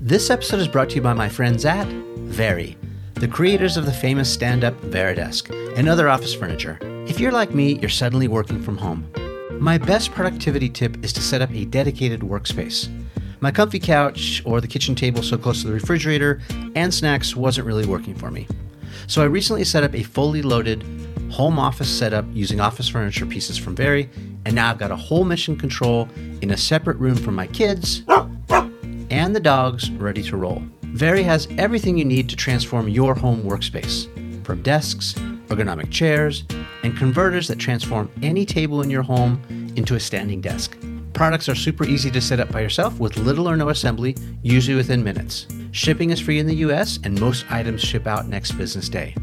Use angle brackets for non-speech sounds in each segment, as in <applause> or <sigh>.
This episode is brought to you by my friends at Vari, the creators of the famous stand up VariDesk and other office furniture. If you're like me, you're suddenly working from home. My best productivity tip is to set up a dedicated workspace. My comfy couch or the kitchen table so close to the refrigerator and snacks wasn't really working for me. So I recently set up a fully loaded home office setup using office furniture pieces from Vari, and now I've got a whole mission control in a separate room for my kids and the dogs ready to roll. Vari has everything you need to transform your home workspace from desks, ergonomic chairs, and converters that transform any table in your home into a standing desk. Products are super easy to set up by yourself with little or no assembly, usually within minutes. Shipping is free in the US, and most items ship out next business day.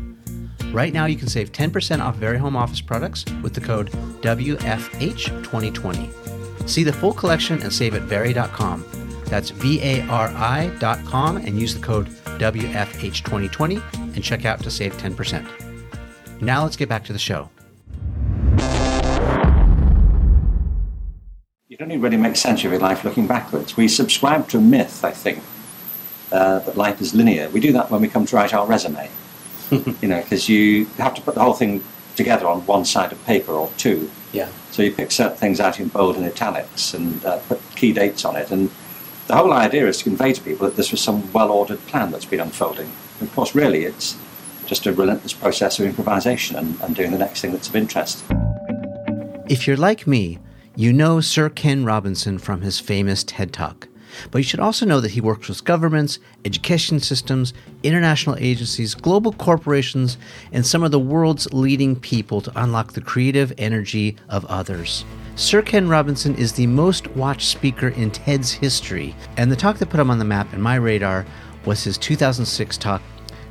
Right now, you can save 10% off Vari Home Office products with the code WFH2020. See the full collection and save at Vari.com. That's V A R I.com and use the code WFH2020 and check out to save 10%. Now let's get back to the show. It only really makes sense of your life looking backwards. We subscribe to a myth, I think, uh, that life is linear. We do that when we come to write our resume, <laughs> you know, because you have to put the whole thing together on one side of paper or two. Yeah. So you pick certain things out in bold and italics and uh, put key dates on it. And the whole idea is to convey to people that this was some well-ordered plan that's been unfolding. And of course, really, it's just a relentless process of improvisation and, and doing the next thing that's of interest. If you're like me, you know Sir Ken Robinson from his famous TED Talk. But you should also know that he works with governments, education systems, international agencies, global corporations, and some of the world's leading people to unlock the creative energy of others. Sir Ken Robinson is the most watched speaker in TED's history, and the talk that put him on the map in my radar was his 2006 talk,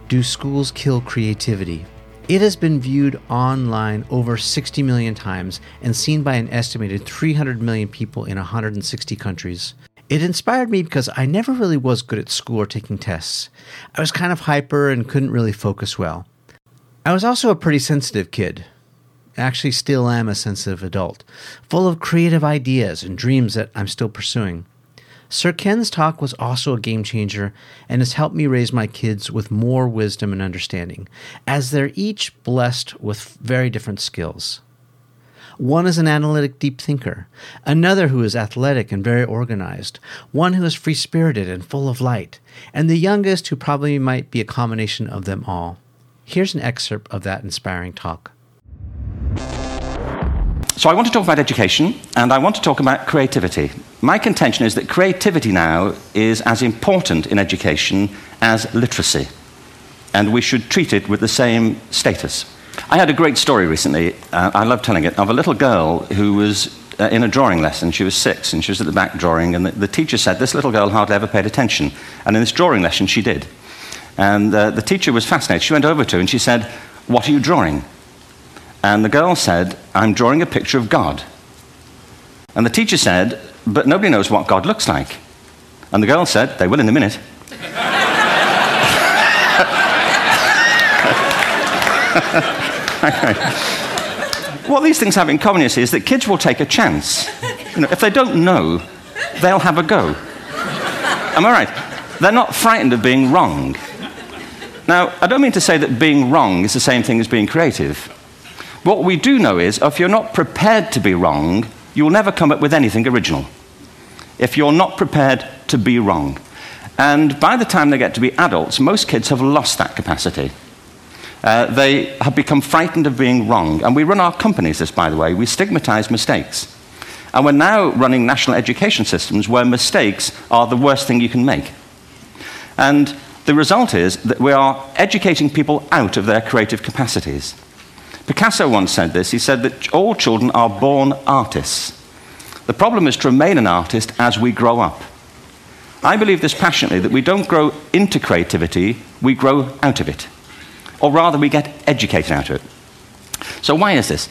Do Schools Kill Creativity? It has been viewed online over 60 million times and seen by an estimated 300 million people in 160 countries. It inspired me because I never really was good at school or taking tests. I was kind of hyper and couldn't really focus well. I was also a pretty sensitive kid. Actually, still am a sensitive adult, full of creative ideas and dreams that I'm still pursuing. Sir Ken's talk was also a game changer and has helped me raise my kids with more wisdom and understanding, as they're each blessed with very different skills. One is an analytic deep thinker, another who is athletic and very organized, one who is free spirited and full of light, and the youngest who probably might be a combination of them all. Here's an excerpt of that inspiring talk. So, I want to talk about education and I want to talk about creativity. My contention is that creativity now is as important in education as literacy, and we should treat it with the same status. I had a great story recently, uh, I love telling it, of a little girl who was uh, in a drawing lesson. She was six and she was at the back drawing, and the, the, teacher said this little girl hardly ever paid attention. And in this drawing lesson, she did. And uh, the teacher was fascinated. She went over to her and she said, What are you drawing? And the girl said, I'm drawing a picture of God. And the teacher said, But nobody knows what God looks like. And the girl said, They will in a minute. <laughs> what these things have in common, see, is that kids will take a chance. You know, if they don't know, they'll have a go. Am I right? They're not frightened of being wrong. Now, I don't mean to say that being wrong is the same thing as being creative. What we do know is if you're not prepared to be wrong, you'll never come up with anything original. If you're not prepared to be wrong. And by the time they get to be adults, most kids have lost that capacity. Uh, they have become frightened of being wrong. And we run our companies this, by the way. We stigmatize mistakes. And we're now running national education systems where mistakes are the worst thing you can make. And the result is that we are educating people out of their creative capacities. Picasso once said this. He said that all children are born artists. The problem is to remain an artist as we grow up. I believe this passionately that we don't grow into creativity, we grow out of it. Or rather, we get educated out of it. So, why is this?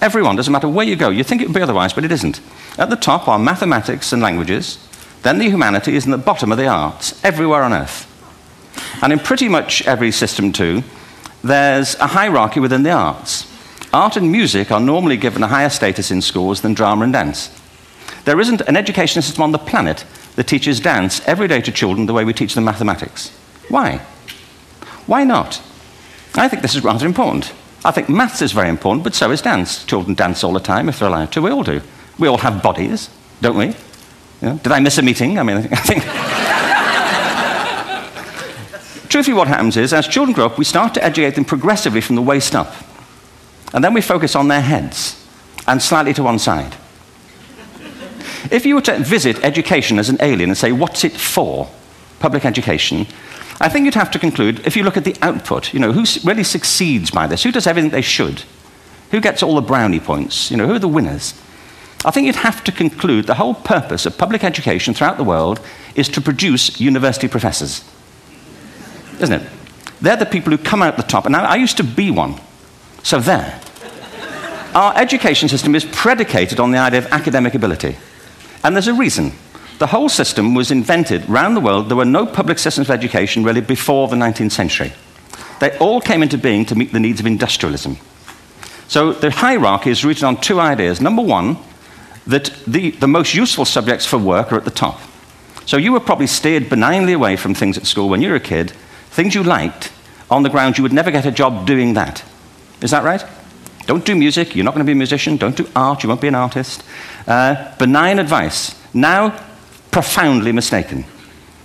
Everyone, doesn't matter where you go, you think it would be otherwise, but it isn't. At the top are mathematics and languages, then the humanities, and the bottom are the arts, everywhere on earth. And in pretty much every system, too, there's a hierarchy within the arts. Art and music are normally given a higher status in schools than drama and dance. There isn't an education system on the planet that teaches dance every day to children the way we teach them mathematics. Why? Why not? I think this is rather important. I think maths is very important, but so is dance. Children dance all the time if they're allowed to. We all do. We all have bodies, don't we? You know, did I miss a meeting? I mean, <laughs> I think. Truthfully, what happens is, as children grow up, we start to educate them progressively from the waist up. And then we focus on their heads and slightly to one side. If you were to visit education as an alien and say, what's it for? Public education, I think you'd have to conclude, if you look at the output, you know, who really succeeds by this? Who does everything they should? Who gets all the brownie points? You know, who are the winners? I think you'd have to conclude the whole purpose of public education throughout the world is to produce university professors. Isn't it? They're the people who come out the top. And I, I used to be one. So there. Our education system is predicated on the idea of academic ability. And there's a reason. The whole system was invented around the world. There were no public systems of education really before the 19th century. They all came into being to meet the needs of industrialism. So the hierarchy is rooted on two ideas. Number one, that the, the most useful subjects for work are at the top. So you were probably steered benignly away from things at school when you were a kid, things you liked, on the ground you would never get a job doing that. Is that right? Don't do music, you're not going to be a musician. Don't do art, you won't be an artist. Uh, benign advice. Now, profoundly mistaken.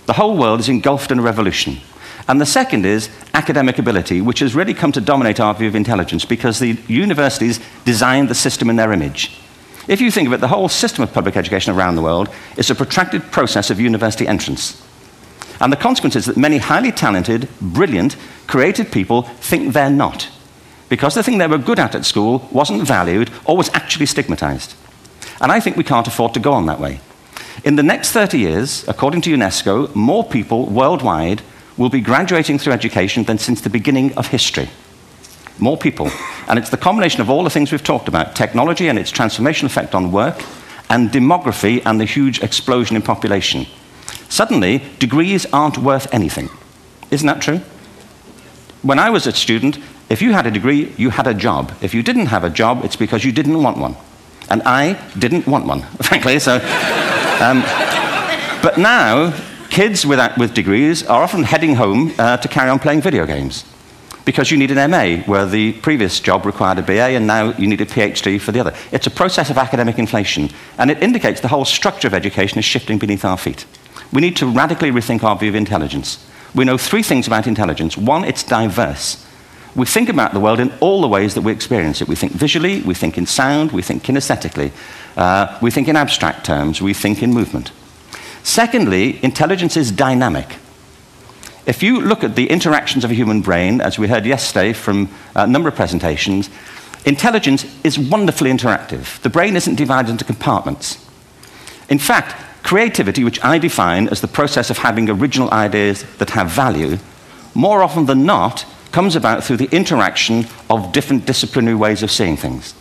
The whole world is engulfed in a revolution. And the second is academic ability, which has really come to dominate our view of intelligence because the universities designed the system in their image. If you think of it, the whole system of public education around the world is a protracted process of university entrance. And the consequence is that many highly talented, brilliant, creative people think they're not. Because the thing they were good at at school wasn't valued or was actually stigmatized. And I think we can't afford to go on that way. In the next 30 years, according to UNESCO, more people worldwide will be graduating through education than since the beginning of history. More people. And it's the combination of all the things we've talked about technology and its transformational effect on work, and demography and the huge explosion in population. Suddenly, degrees aren't worth anything. Isn't that true? When I was a student, if you had a degree, you had a job. If you didn't have a job, it's because you didn't want one. And I didn't want one, <laughs> frankly. So um, but now, kids without, with degrees are often heading home uh, to carry on playing video games because you need an MA, where the previous job required a BA, and now you need a PhD for the other. It's a process of academic inflation, and it indicates the whole structure of education is shifting beneath our feet. We need to radically rethink our view of intelligence. We know three things about intelligence. One, it's diverse. We think about the world in all the ways that we experience it. We think visually, we think in sound, we think kinesthetically. Uh, we think in abstract terms, we think in movement. Secondly, intelligence is dynamic. If you look at the interactions of a human brain, as we heard yesterday from a number of presentations, intelligence is wonderfully interactive. The brain isn't divided into compartments. In fact, creativity, which I define as the process of having original ideas that have value, more often than not comes about through the interaction of different disciplinary ways of seeing things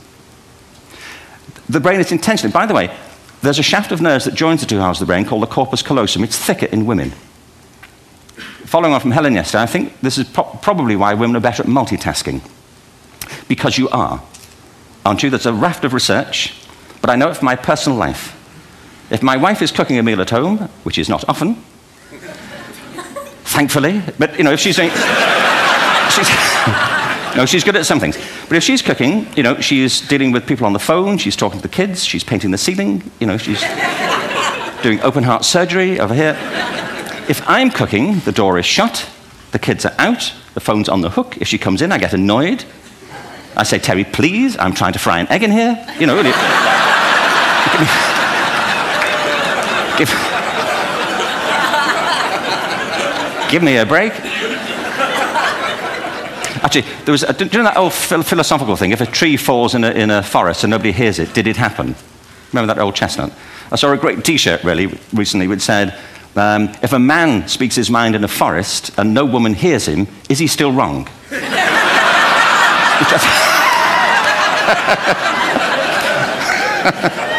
the brain is intentionally, by the way, there's a shaft of nerves that joins the two halves of the brain called the corpus callosum. It's thicker in women. Following on from Helen yesterday, I think this is pro- probably why women are better at multitasking. Because you are, aren't you? There's a raft of research, but I know it from my personal life. If my wife is cooking a meal at home, which is not often, thankfully, but you know, if she's doing. <laughs> she's <laughs> no, she's good at some things. But if she's cooking, you know, she's dealing with people on the phone, she's talking to the kids, she's painting the ceiling, you know, she's doing open heart surgery over here. If I'm cooking, the door is shut, the kids are out, the phone's on the hook. If she comes in, I get annoyed. I say, Terry, please, I'm trying to fry an egg in here. You know, really. <laughs> give, give me a break. Actually, there was, a, do you know that old philosophical thing? If a tree falls in a, in a forest and nobody hears it, did it happen? Remember that old chestnut? I saw a great t shirt really recently which said, um, If a man speaks his mind in a forest and no woman hears him, is he still wrong? <laughs> <laughs>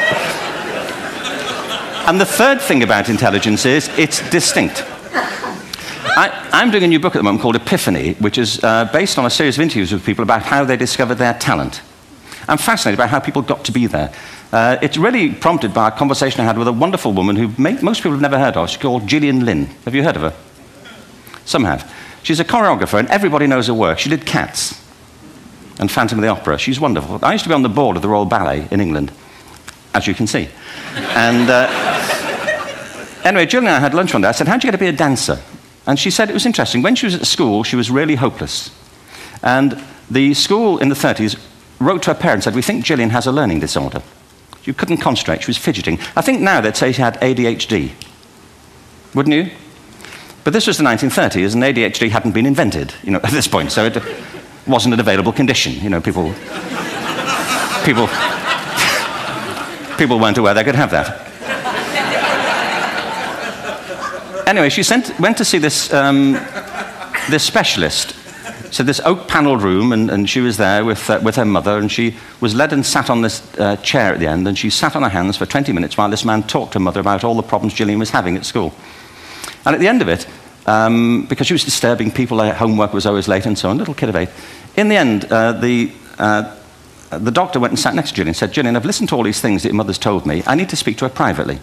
and the third thing about intelligence is it's distinct. I, am doing a new book at the moment called Epiphany, which is uh, based on a series of interviews with people about how they discovered their talent. I'm fascinated by how people got to be there. Uh, it's really prompted by a conversation I had with a wonderful woman who may, most people have never heard of. She's called Gillian Lynne. Have you heard of her? Some have. She's a choreographer, and everybody knows her work. She did Cats and Phantom of the Opera. She's wonderful. I used to be on the board of the Royal Ballet in England, as you can see. And uh, anyway, Gillian and I had lunch one day. I said, How'd you get to be a dancer? And she said it was interesting. When she was at school, she was really hopeless. And the school in the 30s wrote to her parents and said, We think Gillian has a learning disorder. She couldn't concentrate, she was fidgeting. I think now they'd say she had ADHD. Wouldn't you? But this was the 1930s, and ADHD hadn't been invented, you know, <laughs> at this point, so it wasn't an available condition. You know, people, people, people weren't aware they could have that. Anyway, she sent, went to see this, um, this specialist. So this oak panelled room, and, and, she was there with, uh, with her mother, and she was led and sat on this uh, chair at the end, and she sat on her hands for 20 minutes while this man talked to her mother about all the problems Gillian was having at school. And at the end of it, um, because she was disturbing people, her homework was always late and so on, little kid of eight, in the end, uh, the, uh, the doctor went and sat next to Gillian and said, Gillian, I've listened to all these things that your mother's told me. I need to speak to her privately.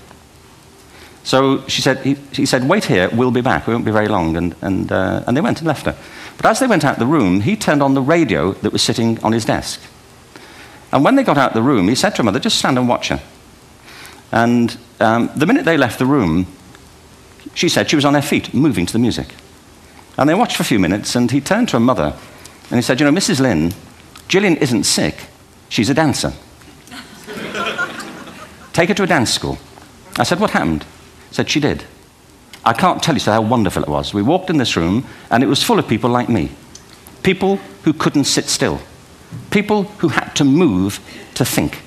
So she said, he, he said, wait here, we'll be back. We won't be very long. And, and, uh, and they went and left her. But as they went out the room, he turned on the radio that was sitting on his desk. And when they got out the room, he said to her mother, just stand and watch her. And um, the minute they left the room, she said she was on her feet, moving to the music. And they watched for a few minutes, and he turned to her mother and he said, You know, Mrs. Lynne, Gillian isn't sick, she's a dancer. Take her to a dance school. I said, What happened? Said, She did. I can't tell you how wonderful it was. We walked in this room, and it was full of people like me people who couldn't sit still, people who had to move to think,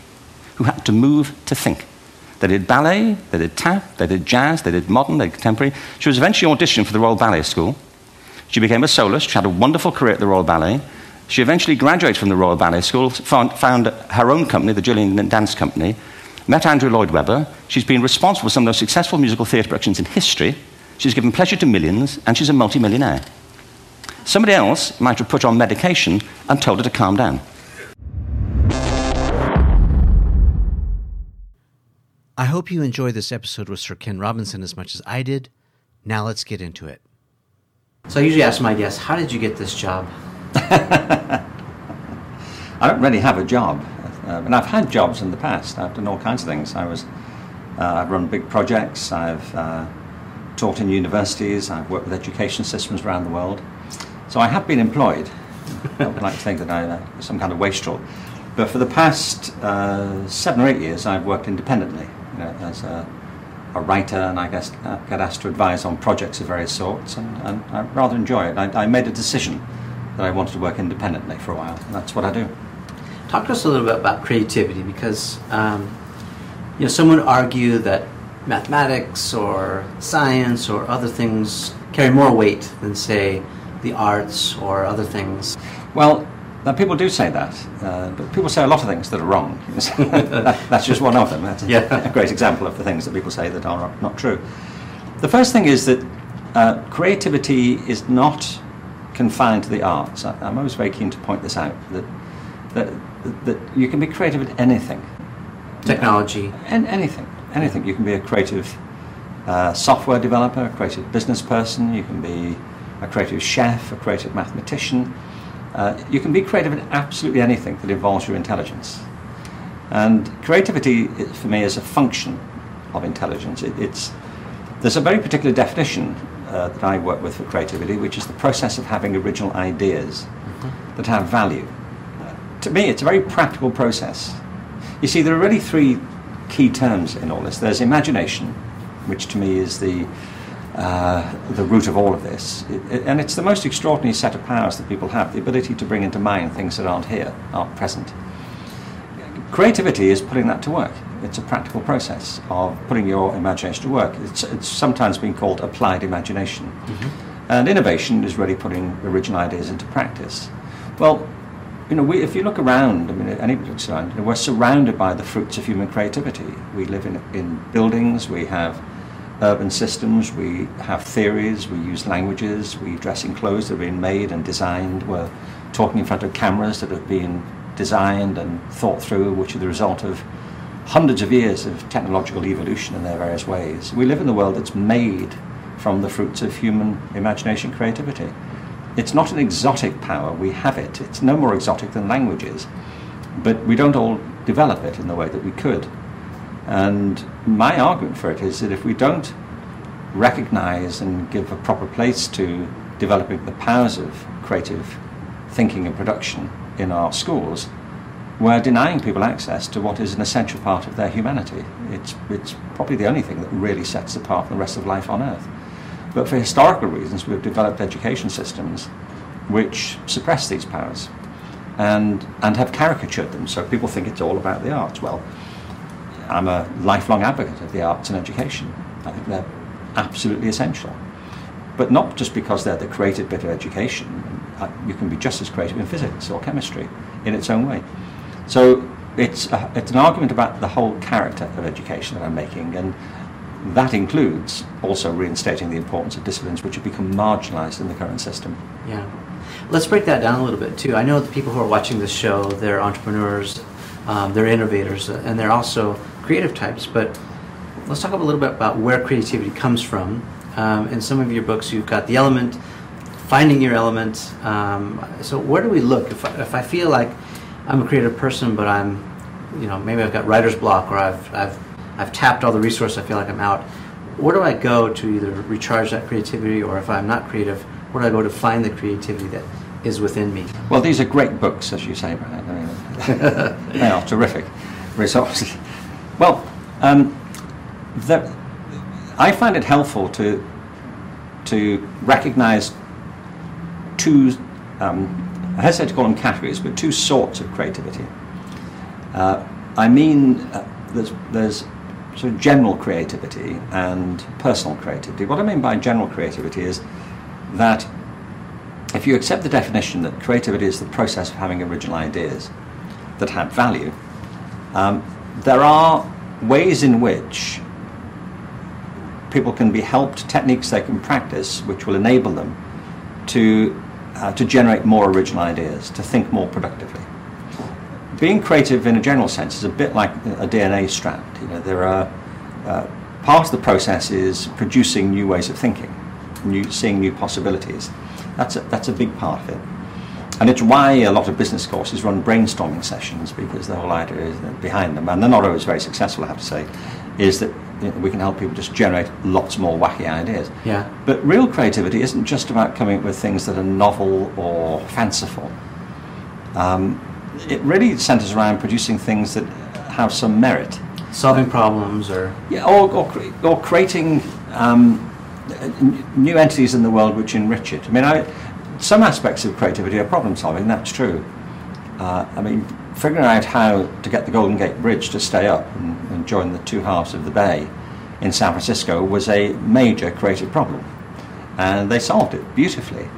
who had to move to think. They did ballet, they did tap, they did jazz, they did modern, they did contemporary. She was eventually auditioned for the Royal Ballet School. She became a soloist. She had a wonderful career at the Royal Ballet. She eventually graduated from the Royal Ballet School, found, found her own company, the Gillian Dance Company, met Andrew Lloyd Webber. She's been responsible for some of the most successful musical theatre productions in history. She's given pleasure to millions, and she's a multimillionaire. Somebody else might have put her on medication and told her to calm down. I hope you enjoyed this episode with Sir Ken Robinson as much as I did. Now let's get into it. So I usually ask my guests, how did you get this job? <laughs> I don't really have a job. Uh, and I've had jobs in the past. I've done all kinds of things. I was, uh, I've run big projects. I've uh, taught in universities. I've worked with education systems around the world. So I have been employed. I would like to think that I uh, some kind of wastrel. But for the past uh, seven or eight years, I've worked independently you know, as a, a, writer, and I guess uh, get asked to advise on projects of various sorts, and, and I rather enjoy it. I, I, made a decision that I wanted to work independently for a while, and that's what I do. Talk to us a little bit about creativity, because um, you know some would argue that mathematics or science or other things carry more weight than, say, the arts or other things. Well, now, people do say that, uh, but people say a lot of things that are wrong. <laughs> that's just one of them. That's yeah. a <laughs> great example of the things that people say that are not true. The first thing is that uh, creativity is not confined to the arts. I, am always very keen to point this out that, that, that you can be creative at anything. Technology. And anything. Anything. You can be a creative uh, software developer, a creative business person, you can be a creative chef, a creative mathematician uh, you can be creative in absolutely anything that involves your intelligence. And creativity, for me, is a function of intelligence. It, it's, there's a very particular definition uh, that I work with for creativity, which is the process of having original ideas mm-hmm. that have value. Uh, to me, it's a very practical process. You see, there are really three key terms in all this. There's imagination, which to me is the uh, the root of all of this. It, it, and it's the most extraordinary set of powers that people have the ability to bring into mind things that aren't here, aren't present. Creativity is putting that to work. It's a practical process of putting your imagination to work. It's, it's sometimes been called applied imagination. Mm-hmm. And innovation is really putting original ideas into practice. Well, you know, we, if you look around, I mean, anybody looks around, you know, we're surrounded by the fruits of human creativity. We live in, in buildings, we have urban systems, we have theories, we use languages, we dress in clothes that have been made and designed, we're talking in front of cameras that have been designed and thought through, which are the result of hundreds of years of technological evolution in their various ways. We live in a world that's made from the fruits of human imagination creativity. It's not an exotic power, we have it. It's no more exotic than languages, but we don't all develop it in the way that we could. And my argument for it is that if we don't recognize and give a proper place to developing the powers of creative thinking and production in our schools, we're denying people access to what is an essential part of their humanity. It's, it's probably the only thing that really sets apart the rest of life on Earth. But for historical reasons, we've developed education systems which suppress these powers and, and have caricatured them. So people think it's all about the arts. Well, I'm a lifelong advocate of the arts and education. I think they're absolutely essential. But not just because they're the creative bit of education. Uh, you can be just as creative in physics or chemistry in its own way. So it's, a, it's an argument about the whole character of education that I'm making, and that includes also reinstating the importance of disciplines which have become marginalized in the current system. Yeah. Let's break that down a little bit too. I know the people who are watching this show, they're entrepreneurs, um, they're innovators, and they're also creative types, but let's talk a little bit about where creativity comes from. Um, in some of your books, you've got the element, finding your element. Um, so where do we look? If I, if I feel like I'm a creative person, but I'm, you know, maybe I've got writer's block or I've, I've, I've tapped all the resources, I feel like I'm out. Where do I go to either recharge that creativity or if I'm not creative, where do I go to find the creativity that is within me? Well, these are great books, as you say, Bryan. I mean, <laughs> they are terrific resources. Well, um, the, I find it helpful to to recognise two. Um, I hesitate to call them categories, but two sorts of creativity. Uh, I mean, uh, there's, there's sort of general creativity and personal creativity. What I mean by general creativity is that if you accept the definition that creativity is the process of having original ideas that have value, um, there are ways in which people can be helped, techniques they can practice, which will enable them to, uh, to generate more original ideas, to think more productively. Being creative in a general sense is a bit like a DNA strand. You know, there are uh, part of the process is producing new ways of thinking, new, seeing new possibilities. That's a, that's a big part of it. And it's why a lot of business courses run brainstorming sessions because the whole idea is behind them, and they're not always very successful, I have to say, is that we can help people just generate lots more wacky ideas. Yeah. But real creativity isn't just about coming up with things that are novel or fanciful. Um, it really centers around producing things that have some merit. Solving problems or. Yeah, or, or, or creating um, new entities in the world which enrich it. I mean, I, some aspects of creativity are problem solving, that's true. Uh, I mean, figuring out how to get the Golden Gate Bridge to stay up and, join the two halves of the bay in San Francisco was a major creative problem. And they solved it beautifully.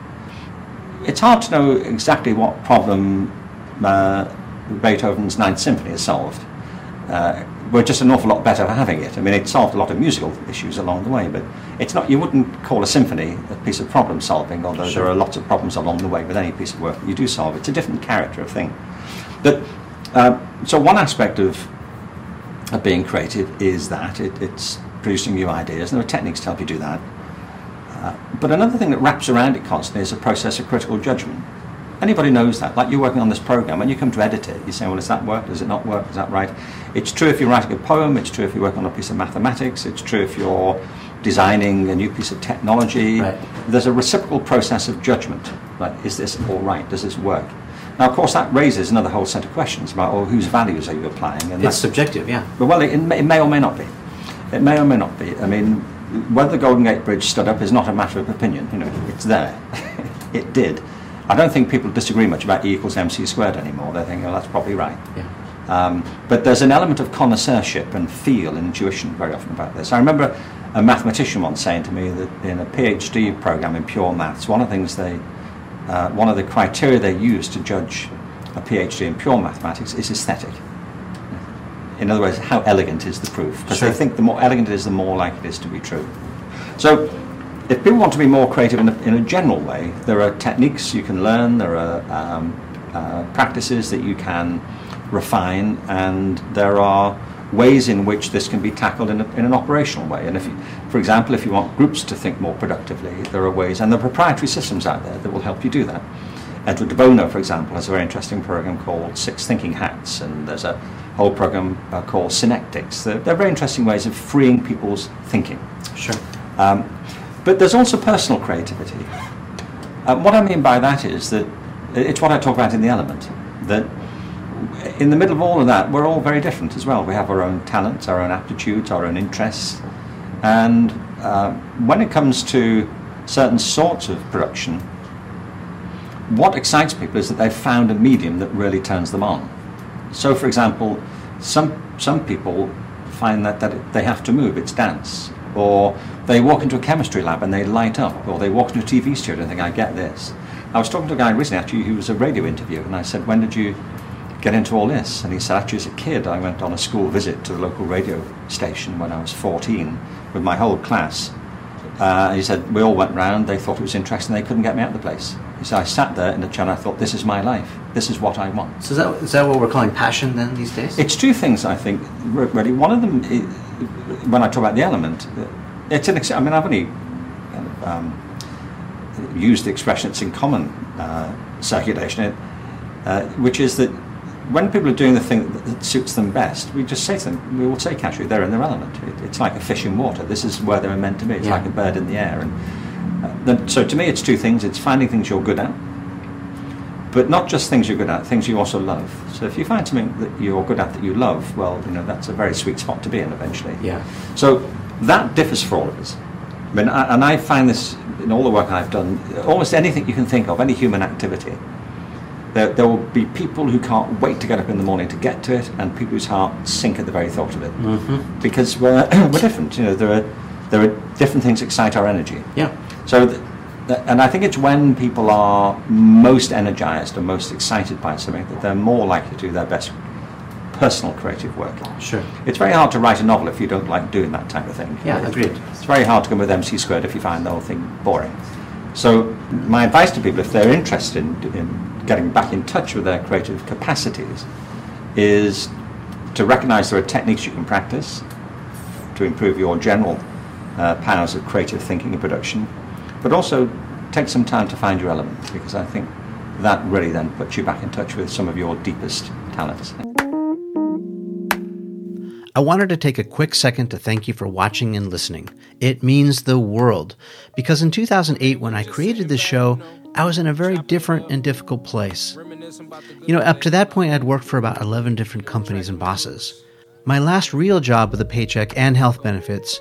It's hard to know exactly what problem uh, Beethoven's Ninth Symphony has solved. Uh, we're just an awful lot better for having it. I mean, it solved a lot of musical issues along the way, but it's not. You wouldn't call a symphony a piece of problem solving, although sure. there are lots of problems along the way with any piece of work that you do solve. It's a different character of thing. But uh, so one aspect of, being creative is that it, it's producing new ideas, and there are techniques to help you do that. Uh, but another thing that wraps around it constantly is a process of critical judgment. Anybody knows that. Like you're working on this program, when you come to edit it, you say, well, does that work? Does it not work? Is that right? It's true if you're writing a poem, it's true if you work on a piece of mathematics, it's true if you're designing a new piece of technology. Right. There's a reciprocal process of judgment. Like, is this all right? Does this work? Now, of course, that raises another whole set of questions about, well, whose values are you applying? And it's subjective, yeah. But, well, it, it, may or may not be. It may or may not be. I mean, whether the Golden Gate Bridge stood up is not a matter of opinion. You know, it's there. <laughs> it did. I don't think people disagree much about E equals mc squared anymore. They're thinking, oh, that's probably right. Yeah. Um, but there's an element of connoisseurship and feel and intuition very often about this. I remember a mathematician once saying to me that in a PhD program in pure maths, one of the things they, uh, one of the criteria they use to judge a PhD in pure mathematics is aesthetic. In other words, how elegant is the proof? Because sure. they think the more elegant it is, the more likely it is to be true. So, if people want to be more creative in a, in a general way, there are techniques you can learn, there are um, uh, practices that you can refine, and there are ways in which this can be tackled in, a, in an operational way. And if, you, for example, if you want groups to think more productively, there are ways, and there are proprietary systems out there that will help you do that. Edward de Bono, for example, has a very interesting program called Six Thinking Hats, and there's a whole program uh, called Synectics. They're, they're, very interesting ways of freeing people's thinking. Sure. Um, but there's also personal creativity. Uh, what I mean by that is that it's what I talk about in the element, that in the middle of all of that, we're all very different as well. We have our own talents, our own aptitudes, our own interests. And uh, when it comes to certain sorts of production, what excites people is that they've found a medium that really turns them on. So, for example, some, some people find that, that they have to move, it's dance. Or they walk into a chemistry lab and they light up. Or they walk into a TV studio and think, I get this. I was talking to a guy recently, actually, who was a radio interview, and I said, When did you get into all this? And he said, actually, as a kid, I went on a school visit to the local radio station when I was 14 with my whole class. Uh, he said, we all went round, they thought it was interesting, they couldn't get me out of the place. He said, I sat there in the chair and I thought, this is my life, this is what I want. So is that, is that what we're calling passion then these days? It's two things, I think, really. One of them, when I talk about the element, it's an, I mean, I've only um, used the expression, it's in common uh, circulation, uh, which is that when people are doing the thing that, suits them best, we just say to them, we will say casually, they're in their element. It, it's like a fish in water. This is where they're meant to be. It's yeah. like a bird in the air. And uh, then, so to me, it's two things. It's finding things you're good at, but not just things you're good at, things you also love. So if you find something that you're good at that you love, well, you know, that's a very sweet spot to be in eventually. Yeah. So that differs for all of us. I mean, I, and I find this in all the work I've done, almost anything you can think of, any human activity, there, there, will be people who can't wait to get up in the morning to get to it, and people whose hearts sink at the very thought of it. Mm-hmm. Because we're, <clears throat> we're different. You know, there are there are different things that excite our energy. Yeah. So, th- th- and I think it's when people are most energized and most excited by something that they're more likely to do their best personal creative work. Sure. It's very hard to write a novel if you don't like doing that type of thing. Yeah, agreed. It's very hard to come with MC squared if you find the whole thing boring. So my advice to people, if they're interested in, in getting back in touch with their creative capacities is to recognize there are techniques you can practice to improve your general uh, powers of creative thinking and production, but also take some time to find your element because I think that really then puts you back in touch with some of your deepest talents. I wanted to take a quick second to thank you for watching and listening. It means the world. Because in 2008, when I created this show, I was in a very different and difficult place. You know, up to that point, I'd worked for about 11 different companies and bosses. My last real job with a paycheck and health benefits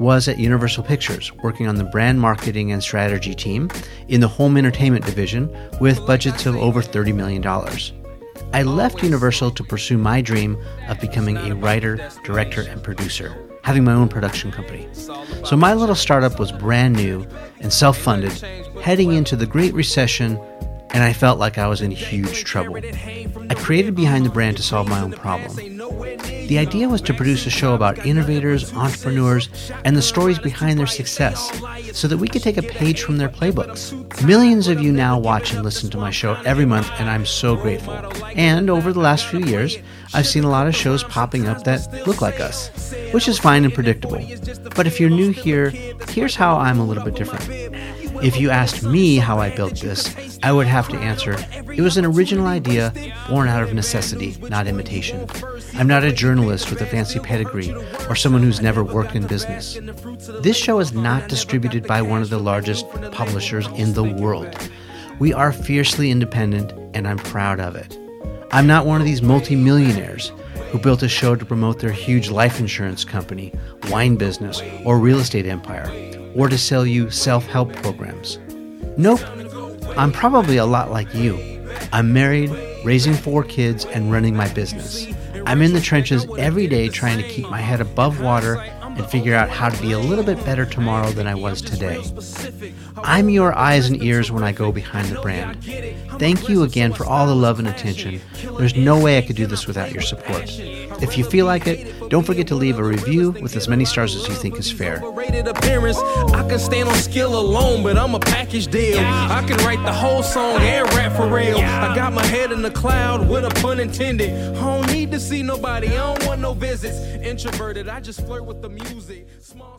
was at Universal Pictures, working on the brand marketing and strategy team in the home entertainment division with budgets of over $30 million. I left Universal to pursue my dream of becoming a writer, director, and producer, having my own production company. So my little startup was brand new and self funded, heading into the Great Recession, and I felt like I was in huge trouble. I created Behind the Brand to solve my own problem. The idea was to produce a show about innovators, entrepreneurs, and the stories behind their success so that we could take a page from their playbooks. Millions of you now watch and listen to my show every month, and I'm so grateful. And over the last few years, I've seen a lot of shows popping up that look like us, which is fine and predictable. But if you're new here, here's how I'm a little bit different. If you asked me how I built this, I would have to answer it was an original idea born out of necessity, not imitation. I'm not a journalist with a fancy pedigree or someone who's never worked in business. This show is not distributed by one of the largest publishers in the world. We are fiercely independent, and I'm proud of it. I'm not one of these multimillionaires who built a show to promote their huge life insurance company, wine business, or real estate empire or to sell you self help programs. Nope, I'm probably a lot like you. I'm married, raising four kids, and running my business. I'm in the trenches every day trying to keep my head above water and figure out how to be a little bit better tomorrow than I was today. I'm your eyes and ears when I go behind the brand. Thank you again for all the love and attention. There's no way I could do this without your support. If you feel like it, don't forget to leave a review with as many stars as you think is fair. I can stand on skill alone, but I'm a package deal. I can write the whole song and rap for real. I got my head in the cloud with a pun intended. I don't need to see nobody. I don't want no visits. Introverted, I just flirt with the music. Small